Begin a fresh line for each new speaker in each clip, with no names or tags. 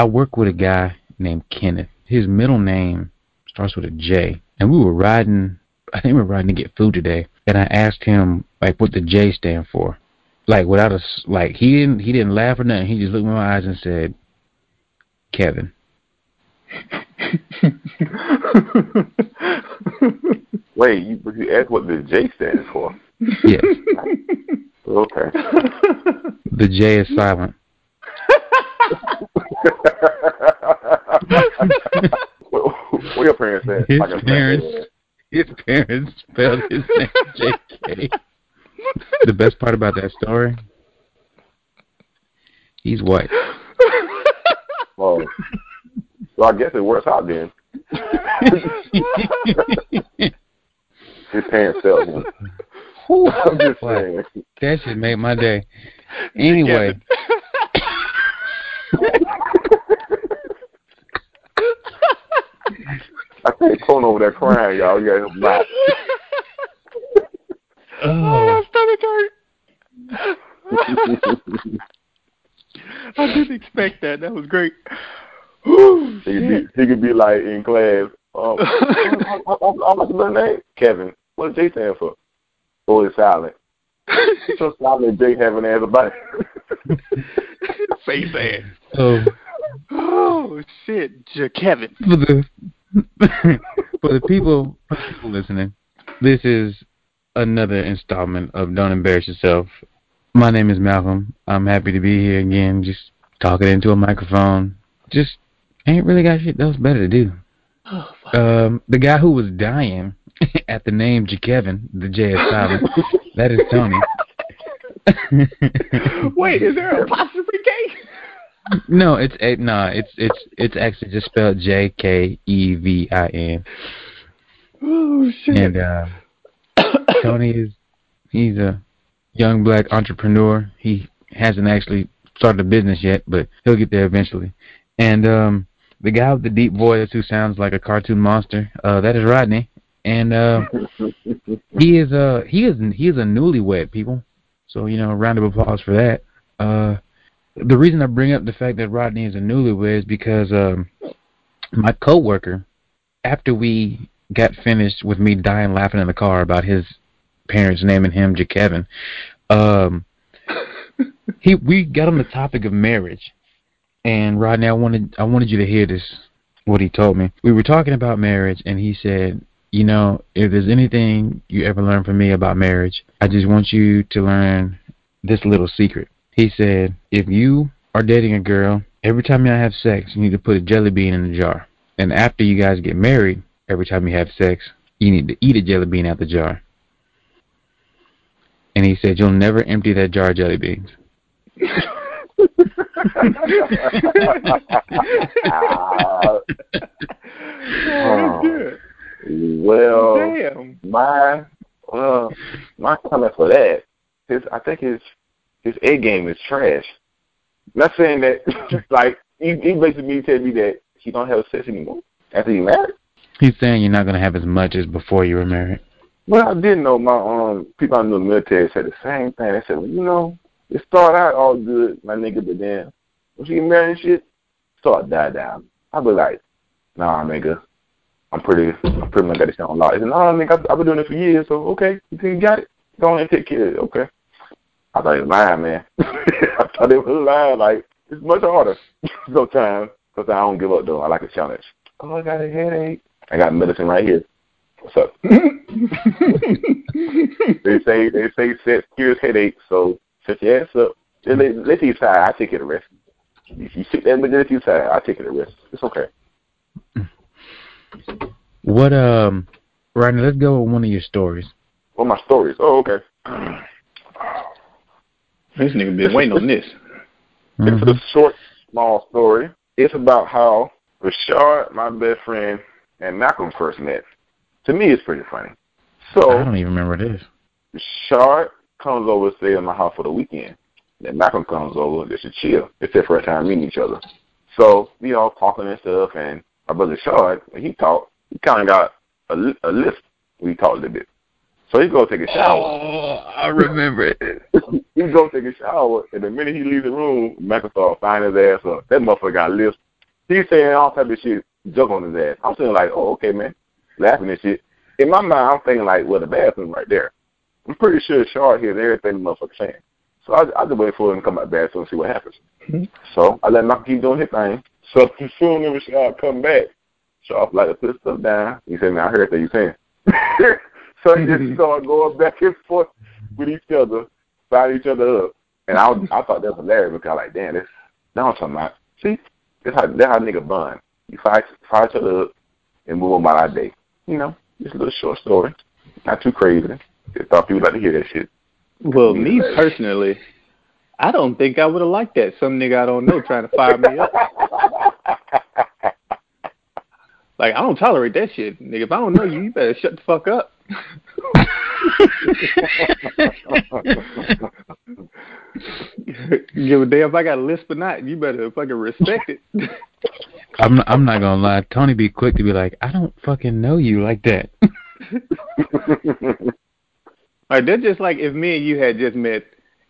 I work with a guy named Kenneth. His middle name starts with a J, and we were riding. I think we were riding to get food today, and I asked him like what the J stand for, like without a like he didn't he didn't laugh or nothing. He just looked in my eyes and said, "Kevin."
Wait, you, but you asked what the J stands for.
Yes,
Okay.
the J is silent.
what, what your parents said?
His
Like
parents, his parents spelled his name J.K. The best part about that story, he's white.
Oh. So I guess it works out then. His parents spelled him. I'm just saying.
That should make my day. Anyway,
I think Cone over there crying, y'all. You got him back.
oh,
stomach hurt. I didn't expect that. That was great. Whew,
He could be, he could be like in class. Um, I'm like the name Kevin. What does J stand for? Oh, it's silent. So silent J having ass about it.
Face ass.
so
Oh shit, Kevin.
for the for the people, for the people listening, this is another installment of Don't Embarrass Yourself. My name is Malcolm. I'm happy to be here again, just talking into a microphone. Just ain't really got shit else better to do.
Oh.
Um, the guy who was dying at the name J. Kevin, the J is silent. that is Tony.
Wait, is there a K?
No, it's it, no, it's it's it's actually just spelled J K E V I N.
Oh shit.
And uh, Tony is he's a young black entrepreneur. He hasn't actually started a business yet, but he'll get there eventually. And um, the guy with the deep voice who sounds like a cartoon monster, uh, that is Rodney. And uh, he is a he is he is a newlywed people. So you know, a round of applause for that. Uh, the reason I bring up the fact that Rodney is a newlywed is because um, my coworker, after we got finished with me dying laughing in the car about his parents naming him Kevin, um, he we got on the topic of marriage, and Rodney, I wanted I wanted you to hear this. What he told me. We were talking about marriage, and he said, "You know, if there's anything you ever learn from me about marriage, I just want you to learn this little secret." He said, "If you are dating a girl, every time y'all have sex, you need to put a jelly bean in the jar, and after you guys get married, every time you have sex, you need to eat a jelly bean out the jar." And he said, "You'll never empty that jar of jelly beans."
Oh,
well,
Damn.
my well, my comment for that is I think his his A game is trash. Not saying that like he, he basically tell me that he don't have sex anymore after he married.
He's saying you're not gonna have as much as before you were married.
Well, I didn't know my um people I knew in the military said the same thing. They said, well, you know, it started out all good, my nigga, but then when she get married and shit, start die down. I be like, nah, nigga, I'm pretty, I'm pretty much got this on lock. He said, nah, nigga, I've, I've been doing this for years, so okay, you think you got it? Go on and take care of it, okay. I thought he was lying, man. I thought he was lying. Like it's much harder sometimes because I don't give up though. I like a challenge. Oh, I got a headache. I got medicine right here. What's up? They say they say set cures headaches, so set your ass up. Just let, let you side. I take it a rest. If you sit there and let you side, I take it a rest. It's okay.
What um, Rodney? Let's go with one of your stories.
What my stories? Oh, okay.
This nigga been waiting on this. Mm-hmm.
It's a short, small story. It's about how Rashard, my best friend, and Malcolm first met. To me, it's pretty funny. So I
don't even remember this.
Rashard comes over to stay in my house for the weekend. Then Malcolm comes over just to chill. It's their first time meeting each other. So we all talking and stuff, and my brother Rashard, when he talked, he kind of got a, li- a lift. We talked a little bit. So he go take a shower.
Oh, I remember it.
he go take a shower, and the minute he leaves the room, start finding his ass up. That motherfucker got lift He's saying all type of shit, joke on his ass. I'm saying like, oh, okay, man, laughing and shit. In my mind, I'm thinking like, well, the bathroom right there. I'm pretty sure Shard hears everything the motherfucker saying. So I, I just wait for him to come back bathroom and see what happens.
Mhm.
So I let Malcolm keep doing his thing. So as soon as Shard come back, Shard like to put stuff down. He said, man, I heard that you saying. so they mm-hmm. just started going back and forth with each other, find each other up. And I, was, I thought that was hilarious because like, damn, this, that's what I'm talking about. See, that's how, that's how nigga bond. You fight, fight each other up and move on by our day. You know, just a little short story. Not too crazy. Just thought people like to hear that shit.
Well, me personally, I don't think I would have liked that. Some nigga I don't know trying to fire me up. Like I don't tolerate that shit, nigga. If I don't know you, you better shut the fuck up. Give a damn if I got a lisp or not. You better fucking respect it.
I'm not, I'm not gonna lie. Tony be quick to be like, I don't fucking know you like that.
Like that's just like if me and you had just met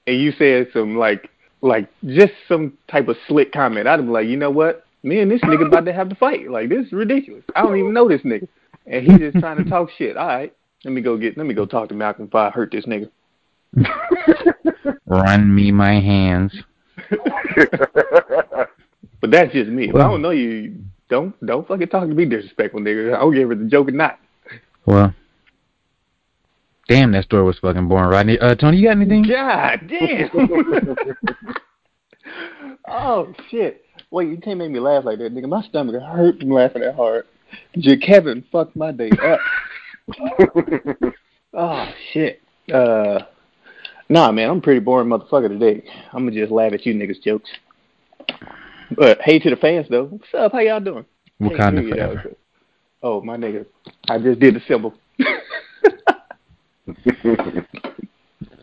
and you said some like like just some type of slick comment, I'd be like, you know what? Me and this nigga about to have to fight. Like this is ridiculous. I don't even know this nigga. And he just trying to talk shit. All right. Let me go get let me go talk to Malcolm if I hurt this nigga.
Run me my hands.
But that's just me. If I don't know you, don't don't fucking talk to me disrespectful, nigga. I don't give a the joke or not.
Well, damn, that story was fucking boring, Rodney. Uh, Tony, you got anything?
God damn. oh shit. Wait, you can't make me laugh like that, nigga. My stomach hurt from laughing that hard. J- Kevin fucked my day up. Oh shit. Uh Nah man, I'm a pretty boring motherfucker today. I'm gonna just laugh at you niggas jokes. But hey to the fans though. What's up? How y'all doing?
What
Can't
kind of forever?
though. Oh my nigga. I just did the symbol.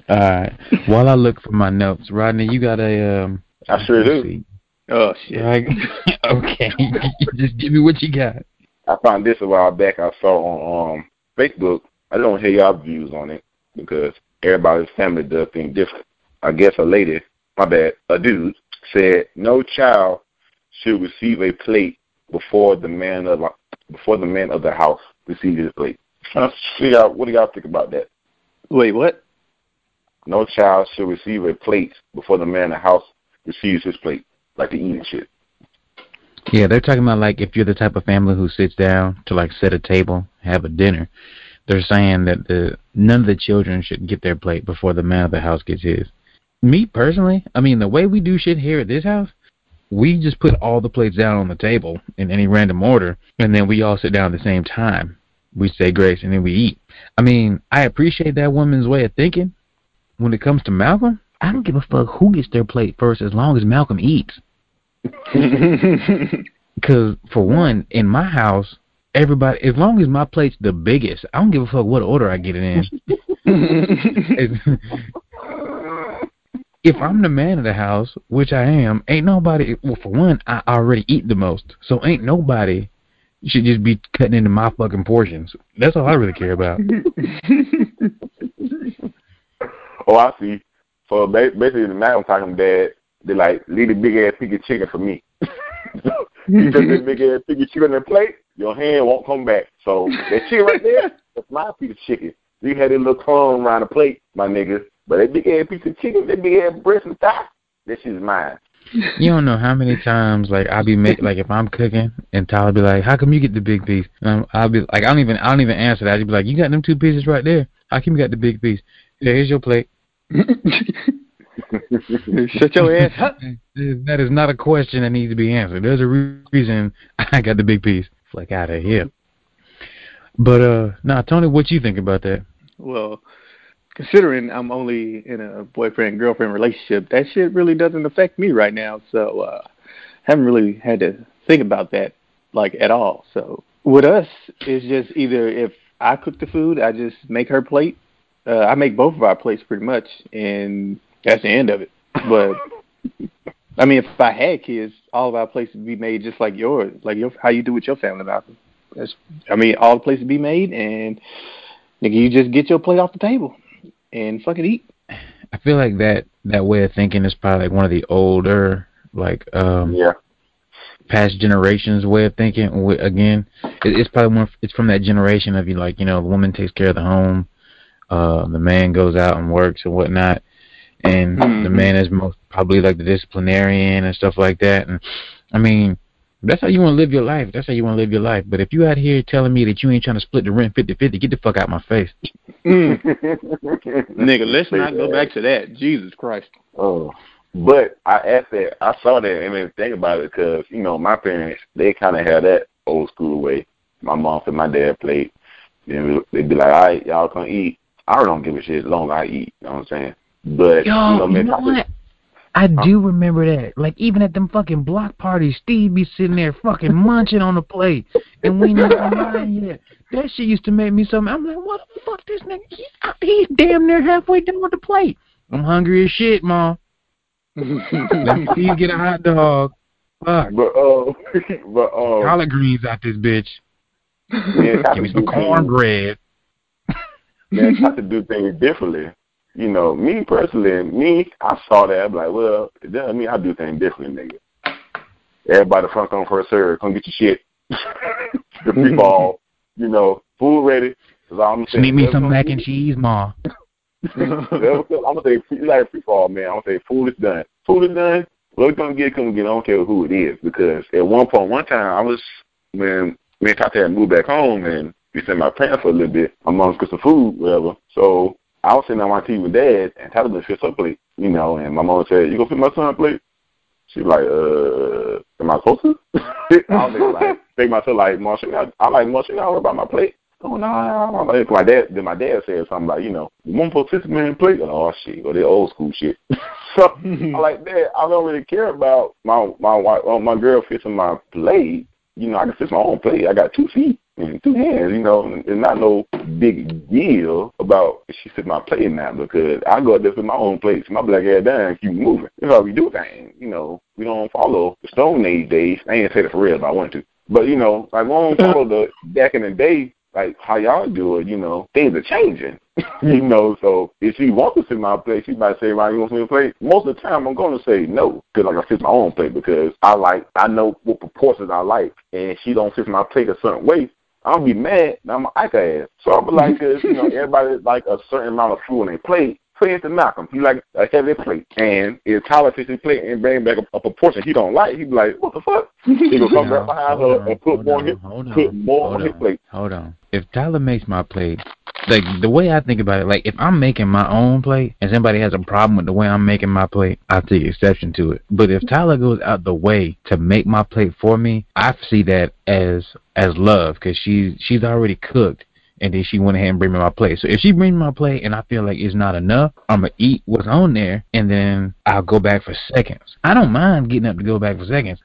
All right. While I look for my notes, Rodney, you got a um.
I sure
let's
do.
see.
oh shit.
Right. okay. Just give me what you got.
I found this a while back. I saw on um, Facebook. I don't hear y'all views on it because everybody's family does things different. I guess a lady, my bad, a dude said no child should receive a plate before the man of before the man of the house receives his plate. Let's see y'all. What do y'all think about that?
Wait, what?
No child should receive a plate before the man of the house receives his plate, like the eating shit.
Yeah, they're talking about like if you're the type of family who sits down to like set a table, have a dinner. They're saying that the none of the children should get their plate before the man of the house gets his. Me personally, I mean the way we do shit here at this house, we just put all the plates down on the table in any random order, and then we all sit down at the same time. We say grace and then we eat. I mean, I appreciate that woman's way of thinking. When it comes to Malcolm, I don't give a fuck who gets their plate first as long as Malcolm eats. Because for one, in my house, everybody, as long as my plate's the biggest, I don't give a fuck what order I get it in. if I'm the man of the house, which I am, ain't nobody. Well, for one, I already eat the most, so ain't nobody should just be cutting into my fucking portions. That's all I really care about.
Oh, I see. So ba- basically, now I'm talking to dad. They like leave the big ass piece of chicken for me. you put that big ass piece of chicken on the plate, your hand won't come back. So that chicken right there, that's my piece of chicken. You had a little crumb around the plate, my nigga. But that big ass piece of chicken, that big ass breast and thigh, that shit's mine.
You don't know how many times like I'll be make like if I'm cooking and Tyler be like, "How come you get the big piece?" And I'm, I'll be like, I don't even I don't even answer that. I'll be like, "You got them two pieces right there. How come you got the big piece? Yeah, here's your plate."
Shut your ass up.
That is not a question that needs to be answered. There's a re- reason I got the big piece. Flick out of here. But uh, nah, Tony, what you think about that?
Well, considering I'm only in a boyfriend girlfriend relationship, that shit really doesn't affect me right now. So uh haven't really had to think about that like at all. So with us, it's just either if I cook the food, I just make her plate. Uh, I make both of our plates pretty much, and that's the end of it. But I mean, if I had kids, all of our plates would be made just like yours, like your how you do with your family, Malcolm. That's, I mean, all the plates would be made, and nigga, you just get your plate off the table and fucking eat.
I feel like that that way of thinking is probably like one of the older like um
Yeah.
past generations way of thinking. Again, it's probably more. It's from that generation of you like you know, the woman takes care of the home, uh, the man goes out and works and whatnot, and mm-hmm. the man is most probably like the disciplinarian and stuff like that. And I mean, that's how you want to live your life. That's how you want to live your life. But if you out here telling me that you ain't trying to split the rent 50-50, get the fuck out my face.
Mm. Nigga, let's not go back to that. Jesus Christ.
Oh. But I asked that, I saw that and then think about it because, you know, my parents, they kind of had that old school way. My mom and my dad played. Then they'd be like, all right, y'all come eat. I don't give a shit as long as I eat. You know what I'm saying? But,
Yo,
you know,
you know what? I do remember that. Like even at them fucking block parties, Steve be sitting there fucking munching on the plate, and we not lying yet. That shit used to make me so. I'm like, what the fuck, this nigga? He's, he's damn near halfway done with the plate. I'm hungry as shit, mom. Let me Steve get a hot dog. Fuck.
But uh, but uh,
collard greens out this bitch. Yeah, Give me some cornbread.
Man, have to do things differently you know, me personally, me, I saw that. I'm like, well, it doesn't mean I do things differently, nigga. Everybody front on first serve. Come get your shit. the free ball, you know, food ready. Cause I'm
saying, Need me some mac and cheese, ma.
I'm gonna say like free fall, man. I'm gonna say food is done. Food is done. What gonna get, come get. I don't care who it is because at one point, one time, I was when me and Tata had moved back home and we sent my parents for a little bit. My mom's got some food, whatever. So I was sitting on my TV with dad, and Tyler been fixed her plate, you know, and my mom said, "You gonna fit my son plate?" She like, "Uh, am I supposed to?" I was like, think myself like, "Mom, I, I like, Mom, I worry about my plate?" Oh no, no, no. my dad. Then my dad said something like, you know, one for six man plate. Oh shit, or the old school shit. so I like that. I don't really care about my my wife, well, my girl fixing my plate. You know, I can fix my own plate. I got two feet two hands, you know, it's not no big deal about she sit my plate now because I go up there with my own place, my black ass down keep moving. That's how we do things, you know. We don't follow the Stone Age days. I ain't say that for real if I want to. But, you know, like we don't follow the back in the day like how y'all do it, you know, things are changing. you know, so if she wants to sit my plate, she might say, "Right, you want to sit my plate?" Most of the time, I'm going to say no because like I sit my own plate because I like I know what proportions I like, and she don't sit my plate a certain way. I'll be mad. and I'm an Ike ass. So be like, cause, you know, everybody like a certain amount of food on their plate. For instance, Malcolm, he like a heavy plate, and if Tyler takes his plate and bring back a, a proportion he don't like, he be like, "What the fuck?" He gonna come right behind her and put more, on, his, put more on his plate.
Hold on. If Tyler makes my plate, like the way I think about it, like if I'm making my own plate and somebody has a problem with the way I'm making my plate, I take exception to it. But if Tyler goes out the way to make my plate for me, I see that as as love because she's she's already cooked and then she went ahead and bring me my plate. So if she brings me my plate and I feel like it's not enough, I'm gonna eat what's on there and then I'll go back for seconds. I don't mind getting up to go back for seconds.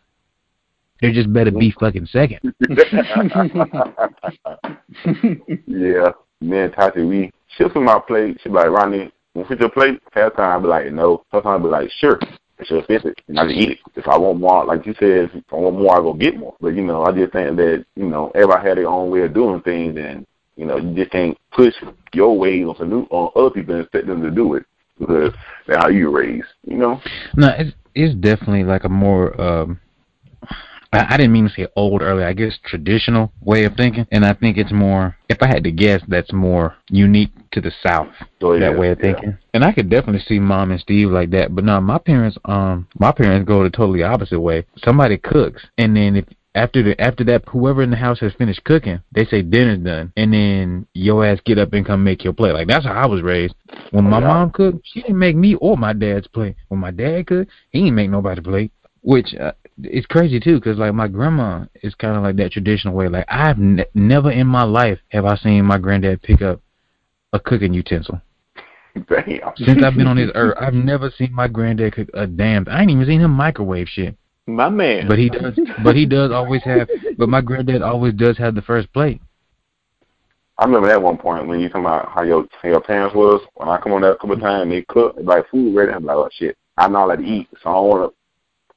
There just better be fucking second.
yeah man, Tati, we she'll my plate. She be like, Ronnie, to fit your plate? Half time I be like, no. Sometimes I be like, sure. And she'll fit it, and I just eat it. If I want more, like you said, if I want more, I go get more. But you know, I just think that you know everybody had their own way of doing things, and you know, you just can't push your ways on some on other people and expect them to do it because that's how you raised. You know.
No, it's it's definitely like a more um I, didn't mean to say old earlier. I guess traditional way of thinking, and I think it's more. If I had to guess, that's more unique to the South. Oh, yeah, that way of thinking, yeah. and I could definitely see Mom and Steve like that. But no, my parents, um, my parents go the totally opposite way. Somebody cooks, and then if after the after that whoever in the house has finished cooking, they say dinner's done, and then your ass get up and come make your plate. Like that's how I was raised. When my oh, yeah. mom cooked, she didn't make me or my dad's plate. When my dad cooked, he didn't make nobody's plate. Which uh, it's crazy too, cause like my grandma is kind of like that traditional way. Like I've ne- never in my life have I seen my granddad pick up a cooking utensil.
Damn.
Since I've been on this earth, I've never seen my granddad cook a damn. I ain't even seen him microwave shit.
My man.
But he does. but he does always have. But my granddad always does have the first plate.
I remember that one point when you talking about how your how your parents was. When I come on that a couple of times, they cook like food ready. I'm like, oh shit, I know how to eat, so I don't want to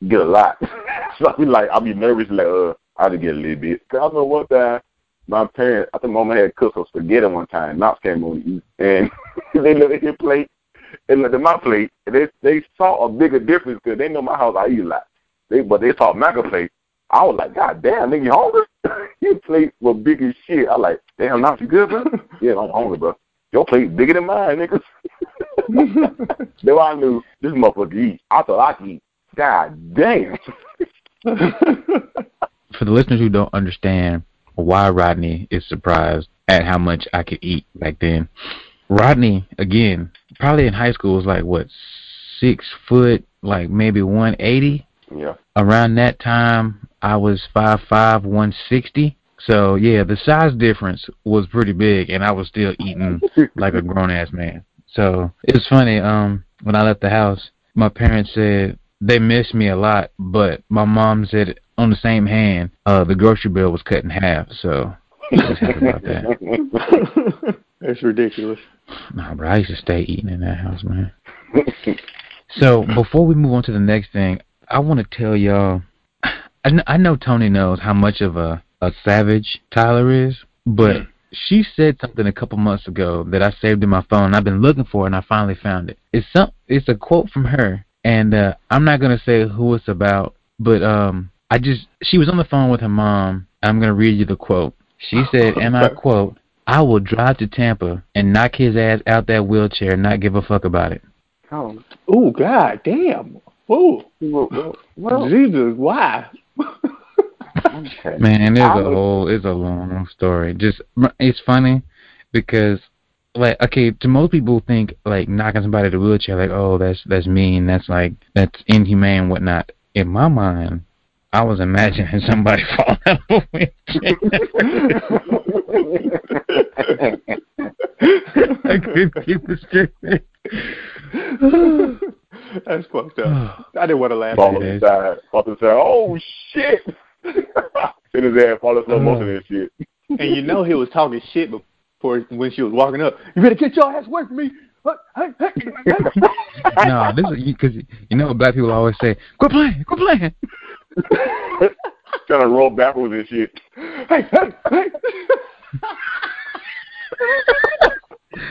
get a lot. so I be like, I'll be nervous, like, uh, I'll just get a little bit. Cause I know one time, my parents, I think mama had cooked some spaghetti one time. Knox came on to eat, and they looked at his plate and looked at my plate, and they they saw a bigger difference because they know my house I eat a lot. They but they saw Maca plate, I was like, God damn, nigga, you hungry? Your plate was big as shit. I like, damn, not you good, bro? yeah, I'm hungry, bro. Your plate bigger than mine, nigga. then I knew this motherfucker eat. I thought I could eat. God damn.
For the listeners who don't understand why Rodney is surprised at how much I could eat back then, Rodney, again, probably in high school was like what six foot, like maybe one eighty.
Yeah.
Around that time, I was five five, one sixty. So yeah, the size difference was pretty big, and I was still eating like a grown ass man. So it was funny. Um, when I left the house, my parents said they missed me a lot, but my mom said on the same hand, uh, the grocery bill was cut in half. So was happy about that.
That's ridiculous.
Nah, bro, I used to stay eating in that house, man. So before we move on to the next thing, I want to tell y'all. I know, I know Tony knows how much of a a savage Tyler is, but she said something a couple months ago that I saved in my phone. I've been looking for it, and I finally found it. It's some. It's a quote from her, and uh, I'm not gonna say who it's about, but um, I just she was on the phone with her mom. I'm gonna read you the quote. She said, and I quote, "I will drive to Tampa and knock his ass out that wheelchair and not give a fuck about it."
Oh,
Oh God, damn. Oh,
well, well, well,
Jesus, why?
okay.
Man, there's
I
a
was-
whole, it's a long story. Just, it's funny because, like, okay, to most people think like knocking somebody to the wheelchair, like, oh, that's that's mean, that's like that's inhumane, and whatnot. In my mind, I was imagining somebody falling out of a wheelchair. I couldn't keep it straight.
That's fucked up. I didn't want to laugh.
fall
at
it
on
is.
fall to the side. Oh shit! In his ass, fall in slow motion and shit.
And you know he was talking shit before when she was walking up. You better get your ass away from me.
No, this is because you know what black people always say, "Quit playing, quit playing."
Trying to roll backwards and shit.
hey, hey, hey.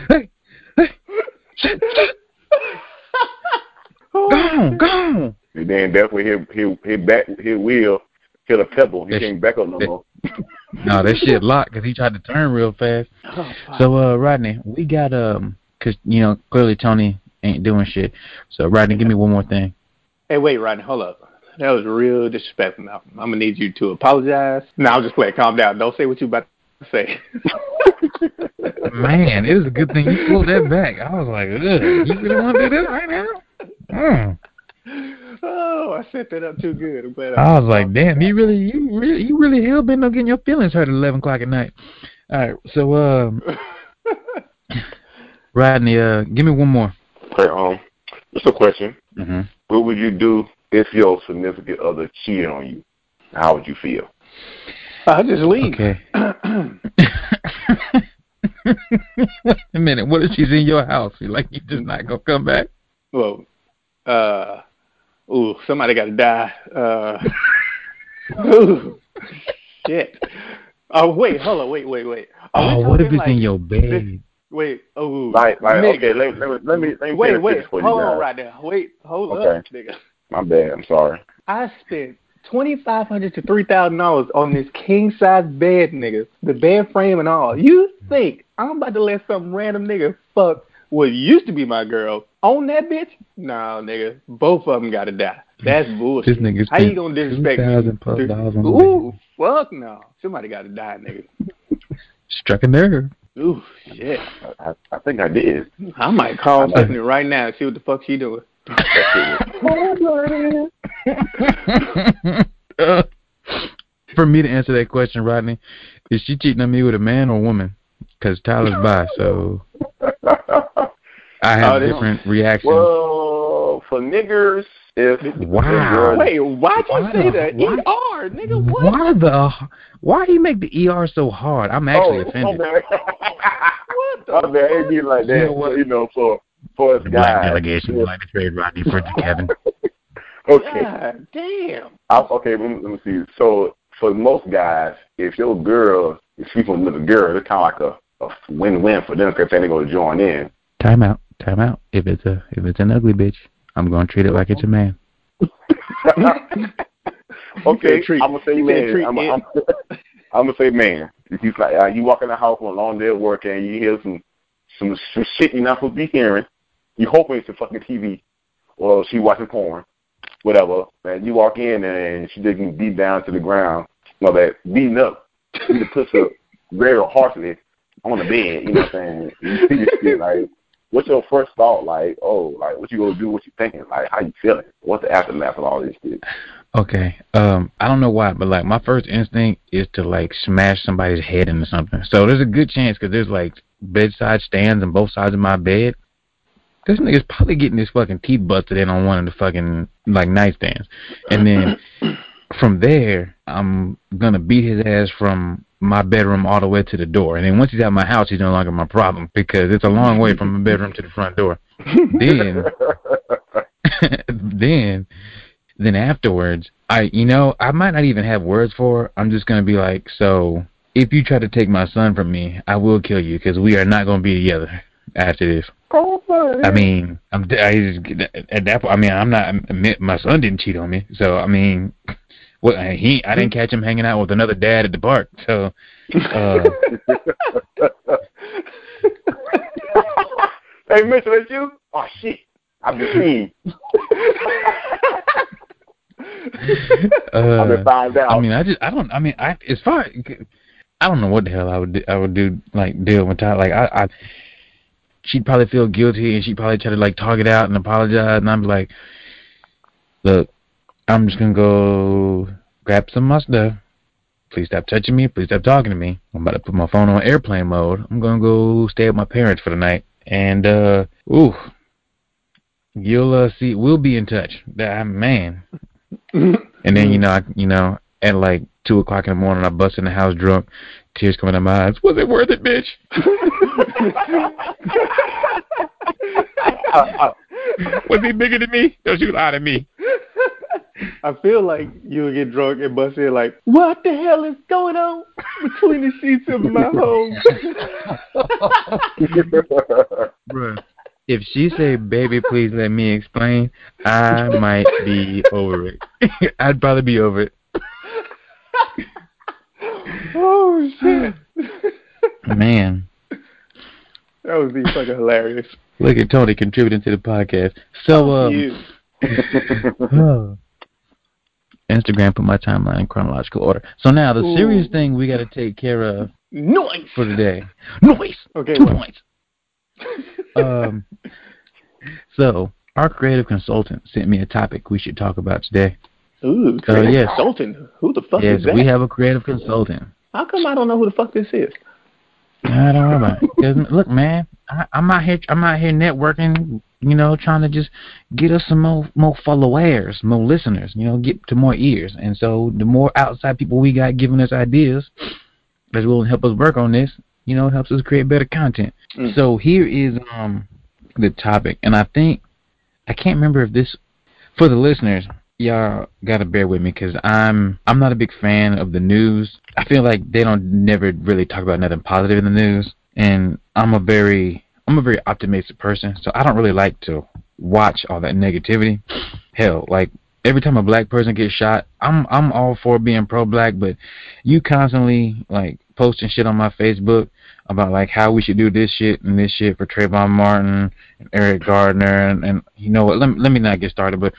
Hey, hey, shit, shit, go on, go on.
And then definitely hit hit hit back hit wheel, hit a pebble. He
That-
can't back up no
that-
more.
No, that shit locked because he tried to turn real fast.
Oh.
So, uh, Rodney, we got um, cause you know clearly Tony ain't doing shit. So, Rodney, give me one more thing.
Hey, wait, Rodney, hold up. That was real disrespectful, Malcolm. I'm gonna need you to apologize. No, I'll just play. it. Calm down. Don't say what you about to say.
Man, it was a good thing you pulled that back. I was like, Ugh, you really want to do this right now? Mm.
Oh, I set that up too good. I'm glad
I was like, damn, you really, you really, you really hell bent on getting your feelings hurt at eleven o'clock at night. All right, so um, Rodney, uh, give me one more.
Okay, um, just a question.
hmm
What would you do if your significant other cheated on you? How would you feel?
I'll just leave.
Okay. A minute. What if she's in your house? You like you just not gonna come back?
well, uh, ooh, somebody got to die. Uh, ooh, shit. Oh wait, hold on, wait, wait, wait. Are
Oh, what if
talking
it's in your bed?
Wait, oh,
Like, like,
nigga.
okay, let, let, me- let me let me
Wait, wait,
this for
hold
you
on right there. Wait, hold
Okay.
up, nigga.
My bad. I'm sorry.
I spent twenty five hundred to three thousand dollars on this king size bed, nigga. The bed frame and all. You think I'm about to let some random nigga fuck what used to be my girl on that bitch? No, nigga. Both of them gotta die. That's bullshit.
This nigga
How you gonna disrespect me?
plus dollars on the
Ooh, fuck no. Somebody gotta die, nigga.
Struck a nerve.
Ooh, shit.
I, I, I think I did.
I might call
I.
Tiffany right now and see what the fuck she doing.
Uh, for me to answer that question, Rodney, is she cheating on me with a man or a woman? Because Tyler's bi, so I have
they-
different reactions.
well, for niggers, if
Wow.
Wait, why'd you
Why
say
the-
that?
why-
ER, nigga, what?
Why the? Why he make the ER so hard? I'm actually
oh,
offended.
My.
What the
My bad. It be like that.
You know what?
You know, for for us
The black
guys.
delegation would like to trade Rodney for Kevin.
Okay.
God damn.
I, okay, let me, let me see. So for most guys, if your girl is sleeping with a girl, it's kind of like a, a win-win for them because they go to join in.
Time out. Time out. If it's a if it's an ugly bitch, I'm gonna treat it like it's a man.
okay,
treat.
I'm gonna say
You said treat
man. I'm. I'm, I'm gonna say man. If you like, uh, you walk in the house on a long day at work and you hear some some, some shit you're not supposed to be hearing. You hoping it's the fucking TV or she watching porn, whatever. And you walk in and she getting beat down to the ground. You know that beating up, beat the pussy up very harshly on the bed. You know what I'm saying? You see this shit like. What's your first thought? Like, oh, like what you gonna do? What you thinking? Like, how you feeling? What's the aftermath of all this shit?
Okay. Um, I don't know why, but like my first instinct is to like smash somebody's head into something. So there's a good chance because there's like bedside stands on both sides of my bed. This nigga's probably getting his fucking teeth busted in on one of the fucking like nightstands, and then from there I'm gonna beat his ass from my bedroom all the way to the door. And then once he's out of my house, he's no longer my problem because it's a long way from my bedroom to the front door. Then then then afterwards i you know i might not even have words for her. i'm just going to be like so if you try to take my son from me i will kill you because we are not going to be together after this i mean i'm I just, at that point i mean i'm not my son didn't cheat on me so i mean well he i didn't catch him hanging out with another dad at the park so uh
hey, Mitchell, that's you? Oh shit, I've been seen.
uh,
I've been found out.
I mean, I just, I don't, I mean, I, as far, I don't know what the hell I would, do, I would do, like, deal with that. Like, I, I, she'd probably feel guilty and she'd probably try to, like, talk it out and apologize. And I'm like, look, I'm just gonna go grab some of stuff. Please stop touching me. Please stop talking to me. I'm about to put my phone on airplane mode. I'm gonna go stay with my parents for the night. And, uh, ooh, you'll, uh, see, we'll be in touch. That, man, and then you know, I, you know, at like two o'clock in the morning, I bust in the house drunk, tears coming out my eyes. Was it worth it, bitch? Was he bigger than me? Don't you lie to me.
I feel like you'll get drunk and bust in like, what the hell is going on between the sheets of my home?
Bruh. If she say, "Baby, please let me explain," I might be over it. I'd probably be over it.
oh shit!
Man,
that would be fucking hilarious.
look at Tony contributing to the podcast. So, um. Instagram put my timeline in chronological order. So now the
Ooh.
serious thing we got to take care of
Noise.
for today. Noise.
Okay.
Two points. Um. So our creative consultant sent me a topic we should talk about today.
Ooh,
Uh,
creative
yes.
consultant. Who the fuck
yes,
is that?
we have a creative consultant.
How come I don't know who the fuck this is?
I don't know about it. 'Cause, look, man, I, I'm out here. I'm out here networking. You know, trying to just get us some more more followers, more listeners. You know, get to more ears. And so, the more outside people we got giving us ideas that will help us work on this, you know, it helps us create better content.
Mm.
So here is um the topic, and I think I can't remember if this for the listeners. Y'all gotta bear with me because I'm I'm not a big fan of the news. I feel like they don't never really talk about nothing positive in the news, and I'm a very I'm a very optimistic person, so I don't really like to watch all that negativity. Hell, like every time a black person gets shot, I'm I'm all for being pro black, but you constantly like posting shit on my Facebook about like how we should do this shit and this shit for Trayvon Martin and Eric Gardner and, and you know what? Let me, let me not get started, but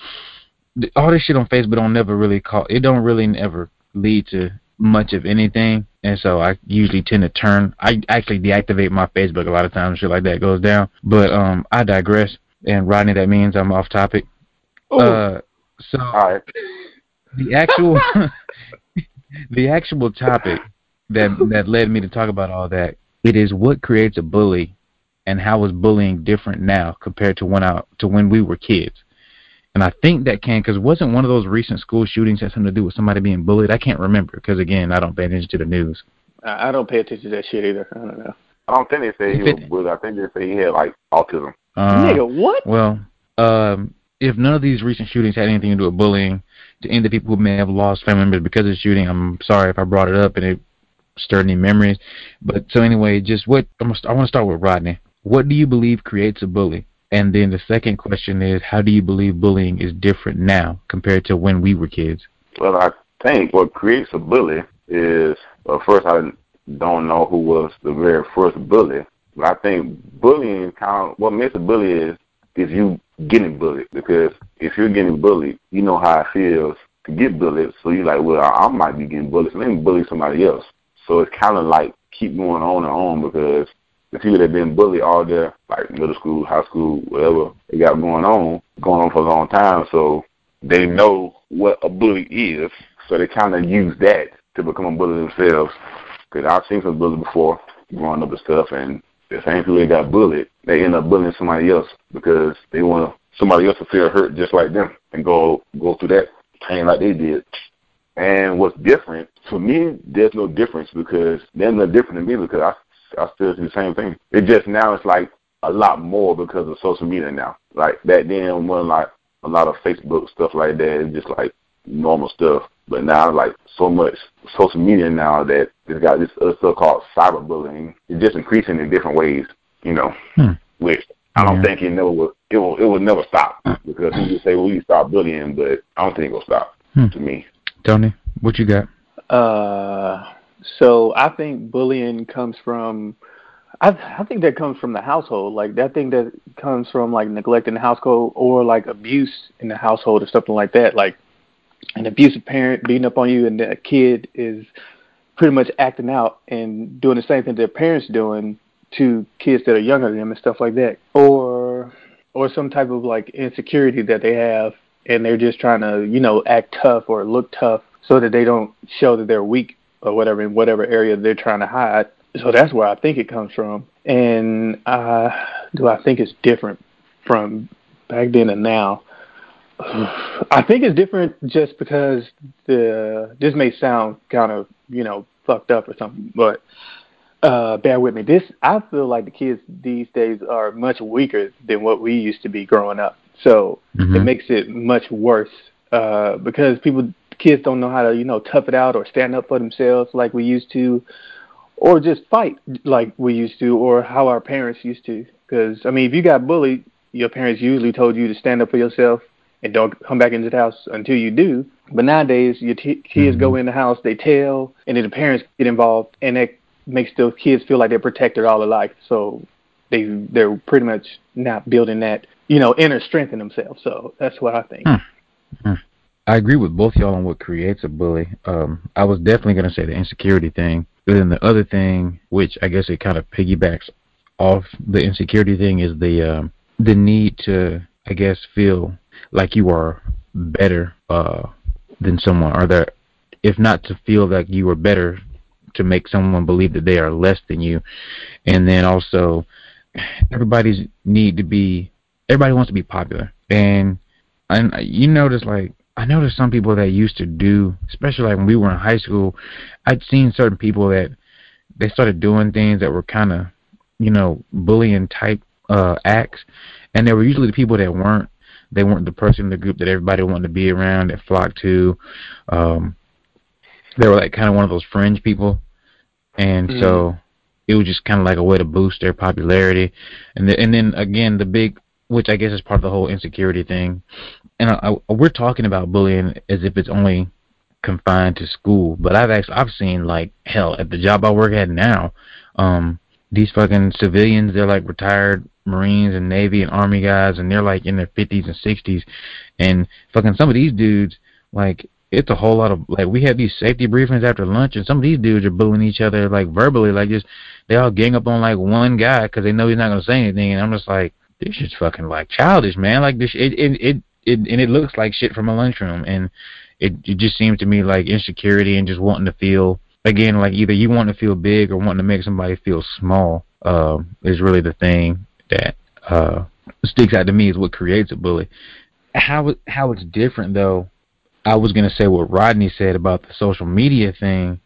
all this shit on Facebook don't never really call. It don't really ever lead to much of anything, and so I usually tend to turn. I actually deactivate my Facebook a lot of times. Shit like that goes down. But um, I digress. And Rodney, that means I'm off topic.
Oh,
Uh, so
All right.
the actual the actual topic that that led me to talk about all that it is what creates a bully and how is bullying different now compared to when I to when we were kids and I think that can because wasn't one of those recent school shootings had something to do with somebody being bullied I can't remember because again I don't pay attention to the news
I I don't pay attention to that shit either. I don't know.
I don't think they say he was bullied. I think they say he had like autism.
uh,
Nigga, what?
Well, um, if none of these recent shootings had anything to do with bullying, to any of the people who may have lost family members because of the shooting, I'm sorry if I brought it up and it stirred any memories. But so anyway, just what I'm I want to start with Rodney. What do you believe creates a bully? And then the second question is, how do you believe bullying is different now compared to when we were kids?
Well, I think what creates a bully is well, first I don't know who was the very first bully, but I think bullying kind of what makes a bully is is you getting bullied because if you're getting bullied, you know how it feels to get bullied. So you're like, well, I, I might be getting bullied, so let me bully somebody else. So it's kind of like keep going on and on because the people that been bullied all their like middle school, high school, whatever they got going on, going on for a long time. So they know what a bully is. So they kind of use that to become a bully themselves. Because I've seen some bullies before growing up and stuff, and the same people that got bullied, they end up bullying somebody else because they want somebody else to feel hurt just like them and go go through that pain like they did. And what's different for me, there's no difference because there's no different to me because I I still do the same thing. It just now it's like a lot more because of social media now. Like back then, when like a lot of Facebook stuff like that, it's just like normal stuff. But now, like so much social media now that it's got this other stuff called cyberbullying. It's just increasing in different ways, you know.
Hmm.
Which I don't
Yeah.
think it never will. It will. It will never stop because people say, "Well, you stop bullying," but I don't think it will stop.
Hmm.
To me,
Tony, what you got?
Uh, so I think bullying comes from, I I think that comes from the household. Like that thing that comes from like neglect in the household or like abuse in the household or something like that. Like an abusive parent beating up on you and the kid is pretty much acting out and doing the same thing their parents doing to kids that are younger than them and stuff like that. Or or some type of like insecurity that they have and they're just trying to, you know, act tough or look tough so that they don't show that they're weak or whatever in whatever area they're trying to hide. So that's where I think it comes from. And uh, do I think it's different from back then and now? I think it's different just because the this may sound kind of you know fucked up or something, but uh, bear with me. This I feel like the kids these days are much weaker than what we used to be growing up. So it
Mhm.
makes it much worse uh, because people kids don't know how to you know tough it out or stand up for themselves like we used to, or just fight like we used to, or how our parents used to. Because I mean, if you got bullied, your parents usually told you to stand up for yourself and don't come back into the house until you do. But nowadays, your t- kids go in the house, they tell, and then the parents get involved, and that makes those kids feel like they're protected all their life. So they they're pretty much not building that you know inner strength in themselves. So that's what I think.
Hmm. I agree with both y'all on what creates a bully. Um, I was definitely going to say the insecurity thing, but then the other thing, which I guess it kind of piggybacks off the insecurity thing, is the um, the need to, I guess, feel like you are better uh, than someone, or that if not to feel like you are better, to make someone believe that they are less than you, and then also everybody's need to be everybody wants to be popular and and you notice like I noticed some people that used to do especially like when we were in high school I'd seen certain people that they started doing things that were kind of you know bullying type uh acts and they were usually the people that weren't they weren't the person in the group that everybody wanted to be around that flocked to um they were like kind of one of those fringe people and
Mhm.
so it was just kind of like a way to boost their popularity and the, and then again the big which I guess is part of the whole insecurity thing and I, I, we're talking about bullying as if it's only confined to school but I've actually I've seen like hell at the job I work at now um these fucking civilians they're like retired Marines and Navy and Army guys and they're like in their 50s and 60s and fucking some of these dudes like it's a whole lot of like we have these safety briefings after lunch and some of these dudes are bullying each other like verbally like just they all gang up on like one guy because they know he's not gonna say anything and I'm just like this shit's fucking like childish man like this it it it, it and it looks like shit from a lunchroom and it it just seems to me like insecurity and just wanting to feel again like either you want to feel big or wanting to make somebody feel small uh, is really the thing that uh sticks out to me is what creates a bully. How how it's different though I was gonna say what Rodney said about the social media thing,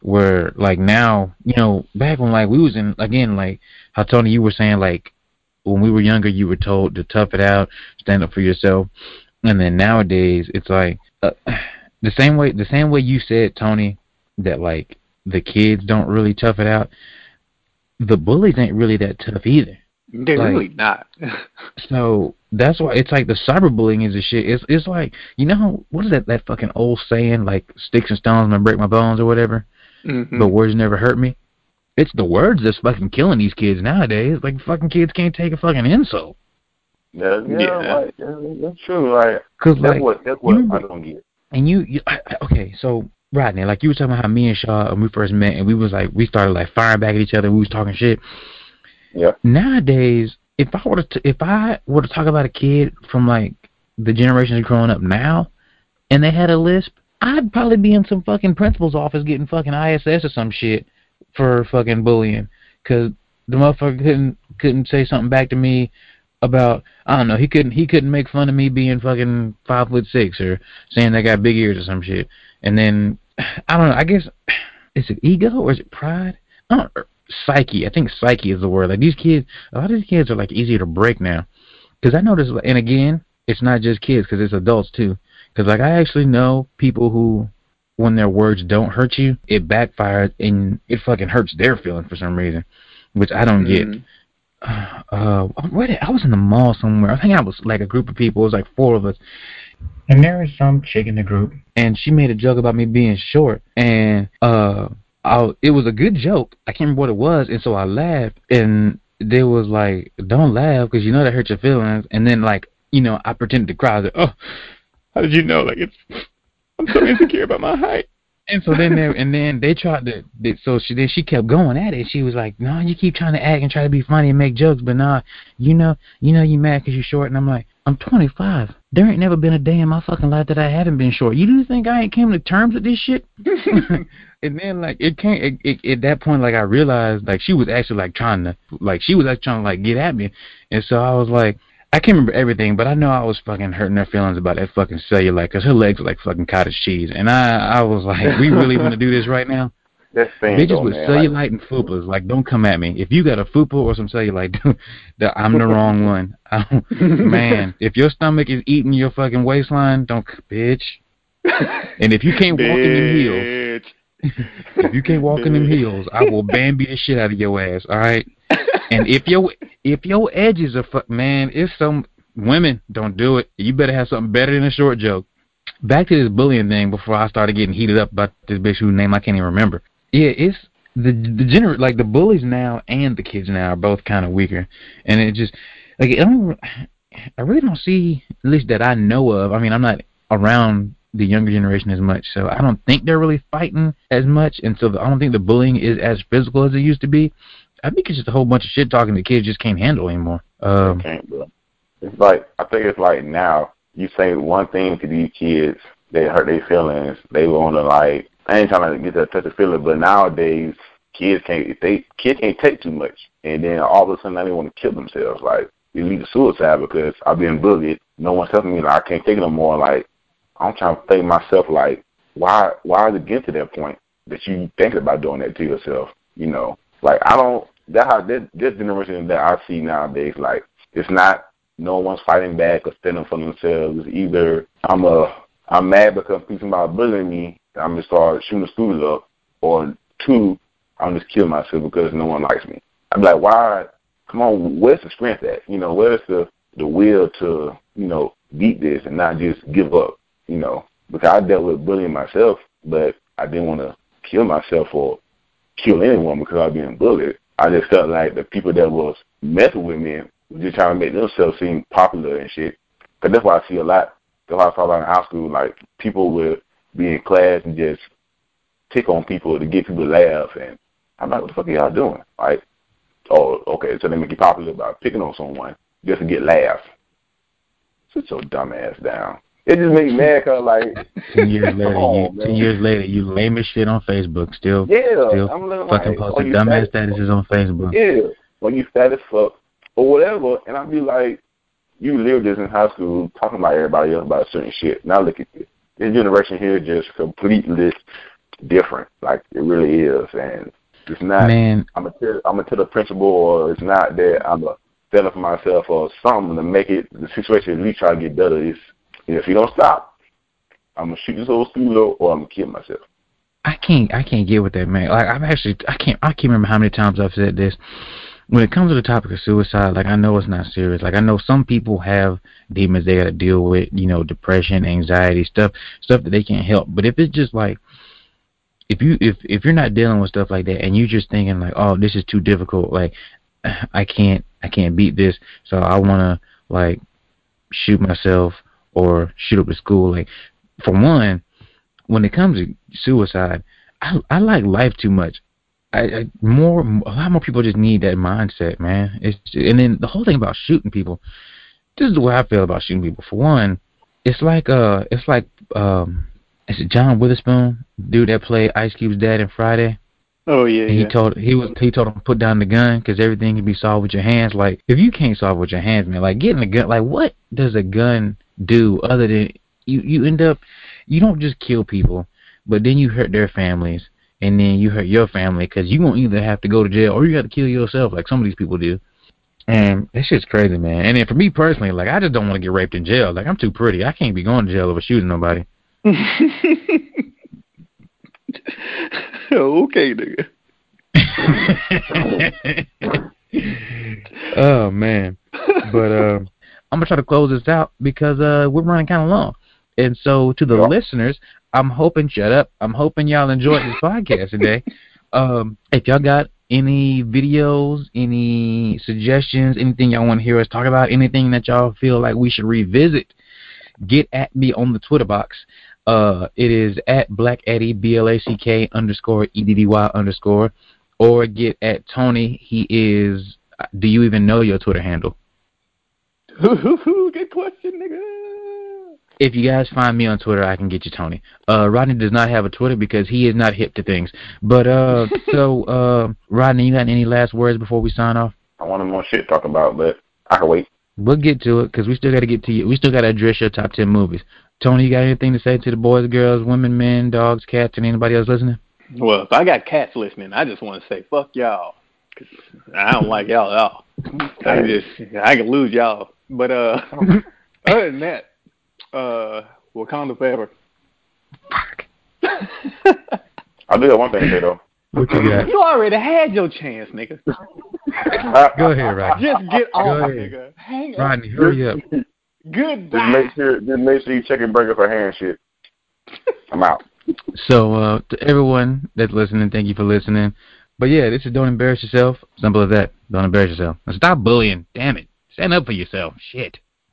where like now, you know, back when like we was in again, like how Tony you were saying like when we were younger you were told to tough it out, stand up for yourself, and then nowadays it's like uh, the same way the same way you said Tony that like the kids don't really tough it out. The bullies ain't really that tough either.
They're
Like-
really not.
So that's why it's like the cyberbullying is a shit. It's it's like you know what is that that fucking old saying like sticks and stones may break my bones or whatever,
Mhm.
but words never hurt me. It's the words that's fucking killing these kids nowadays. Like fucking kids can't take a fucking insult.
Yeah, yeah,
Yeah.
Like, that's, that's true. Like
Cause
that's
like
what that's what
you-
I don't get.
and you, you I, I- okay, so Rodney, like you were talking about how me and Shaw when we first met and we was like we started like firing back at each other. We was talking shit.
Yeah.
Nowadays, if I were to if I were to talk about a kid from like the generations growing up now, and they had a lisp, I'd probably be in some fucking principal's office getting fucking ISS or some shit for fucking bullying, cause the motherfucker couldn't couldn't say something back to me about I don't know he couldn't he couldn't make fun of me being fucking five foot six or saying I got big ears or some shit, and then I don't know I guess is it ego or is it pride? I don't er, psyche. I think psyche is the word. Like these kids, a lot of these kids are like easier to break now. Because I notice, and again, it's not just kids, because it's adults too. Because like I actually know people who, when their words don't hurt you, it backfires and it fucking hurts their feeling for some reason, which I don't get.
Mhm.
Uh, where did, I was in the mall somewhere. I think I was like a group of people. It was like four of us. And there was some chick in the group, and she made a joke about me being short, and uh, I, it was a good joke. I can't remember what it was, and so I laughed, and they was like, "Don't laugh, because you know that hurt your feelings." And then like, you know, I pretended to cry. I was like, "Oh, how did you know? Like it's, I'm so insecure about my height." And so then they and then they tried to. They, so she then she kept going at it. She was like, "No, you keep trying to act and try to be funny and make jokes, but nah, you know, you know, you mad because you're short." And I'm like, "I'm 25. There ain't never been a day in my fucking life that I haven't been short. You do think I ain't came to terms with this shit?" and then like it came it, it, at that point like I realized like she was actually like trying to like she was actually trying to like get at me, and so I was like. I can't remember everything, but I know I was fucking hurting her feelings about that fucking cellulite because her legs were like fucking cottage cheese, and I I was like, we really want to do this right now?
That's
Bitches
though,
with
man.
cellulite
Like,
and fupas, like don't come at me. If you got a fupa or some cellulite, that I'm the wrong one. I don't, oh, man, if your stomach is eating your fucking waistline, don't bitch. And if you can't walk in them heels. If you can't walk in them heels, I will Bambi the shit out of your ass. All right. And if your if your edges are fuck, man, it's some women don't do it. You better have something better than a short joke. Back to this bullying thing before I started getting heated up about this bitch whose name I can't even remember. Yeah, it's the the gener like the bullies now and the kids now are both kind of weaker, and it just like I don't I really don't see at least that I know of. I mean, I'm not around the younger generation as much, so I don't think they're really fighting as much, and so I don't think the bullying is as physical as it used to be. I think it's just a whole bunch of shit talking the kids just can't handle anymore. Um,
can't, bro. It's like I think it's like now you say one thing to these kids, they hurt their feelings. They want to like I ain't trying to get that touch of feeling, but nowadays kids can't they kids can't take too much, and then all of a sudden they want to kill themselves. Like they lead to suicide because I've been bullied. No one's helping me. Like I can't take it no more. Like I'm trying to think myself like why why is it get to that point that you thinking about doing that to yourself? You know, like I don't. That how this, this generation that I see nowadays, like it's not no one's fighting back or standing for themselves. Either I'm a I'm mad because people about bullying me, I'm gonna start shooting the students up, or two, I'm just killing myself because no one likes me. I'm like, why? Come on, where's the strength at? You know, where's the the will to you know beat this and not just give up? You know, because I dealt with bullying myself, but I didn't want to kill myself or kill anyone because I was being bullied. I just felt like the people that was messing with me were just trying to make themselves seem popular and shit. Cause that's why I see a lot. That's why I saw a lot in high school, like people would be in class and just pick on people to get people to laugh. And I'm like, what the fuck are y'all doing? Like, oh, okay, so they make you popular by picking on someone just to get laughs. Sit your dumb ass down. It just made me mad cause like
ten years later,
on,
you,
man.
ten years later, you lame as shit on Facebook. Still,
yeah,
still
I'm
fucking
like,
posting dumbass statuses on Facebook.
Yeah, when you fat as fuck or whatever, and I'd be like, you lived this in high school talking about everybody else about certain shit. Now look at this. This generation here is just completely different. Like it really is, and it's not.
Man,
I'm gonna tell I'm gonna tell the principal, or it's not that I'm a up for myself or something to make it the situation at least try to get better. Is if you don't stop, I'm gonna shoot this whole up, or I'm gonna kill myself.
I can't I can't get with that man. Like I've actually I can't I can't remember how many times I've said this. when it comes to the topic of suicide, like I know it's not serious. Like I know some people have demons they got to deal with, you know, depression, anxiety, stuff, stuff that they can't help. But if it's just like if you if if you're not dealing with stuff like that and you're just thinking like, oh, this is too difficult, like I can't I can't beat this, so I want to like shoot myself or shoot up the school. Like for one, when it comes to suicide, I I like life too much. I, I more a lot more people just need that mindset, man. It's and then the whole thing about shooting people. This is the way I feel about shooting people. For one, it's like uh, it's like um, it's John Witherspoon, dude that played Ice Cube's dad in Friday?
Oh yeah,
and
yeah.
he told he was he told him to put down the gun because everything can be solved with your hands. Like if you can't solve with your hands, man, like getting a gun, like what does a gun do other than you you end up you don't just kill people, but then you hurt their families and then you hurt your family because you won't either have to go to jail or you got to kill yourself like some of these people do. And it's just crazy, man. And then for me personally, like I just don't want to get raped in jail. Like I'm too pretty. I can't be going to jail over shooting nobody.
okay, nigga.
oh man. But um I'm gonna try to close this out because uh we're running kinda long. And so to the
Yeah.
listeners, I'm hoping shut up. I'm hoping y'all enjoyed this podcast today. Um if y'all got any videos, any suggestions, anything y'all want to hear us talk about, anything that y'all feel like we should revisit, get at me on the Twitter box. Uh, it is at Black Eddie B L A C K underscore E D D Y underscore, or get at Tony. He is. Do you even know your Twitter handle?
Good question, nigga.
If you guys find me on Twitter, I can get you Tony. Uh, Rodney does not have a Twitter because he is not hip to things. But uh, so uh, Rodney, you got any last words before we sign off?
I wanted more shit to talk about, but I can wait.
We'll get to it because we still got to get to you. We still got to address your top ten movies. Tony, you got anything to say to the boys, girls, women, men, dogs, cats, and anybody else listening?
Well, if I got cats listening, I just want to say fuck y'all. 'Cause I don't like y'all at all. I just I can lose y'all. But uh, other than that, uh, Wakanda forever. Fuck.
I do have one thing to say though.
What you got?
you already had your chance, nigga.
Go ahead, Rodney.
Just get off,
ahead.
nigga. Hang on.
Rodney, hurry up.
Just make sure, just make sure you check and break up her hand shit. I'm out.
So, uh, to everyone that's listening, thank you for listening. But yeah, this is Don't Embarrass Yourself. Simple as that. Don't embarrass yourself. And stop bullying. Damn it. Stand up for yourself. Shit.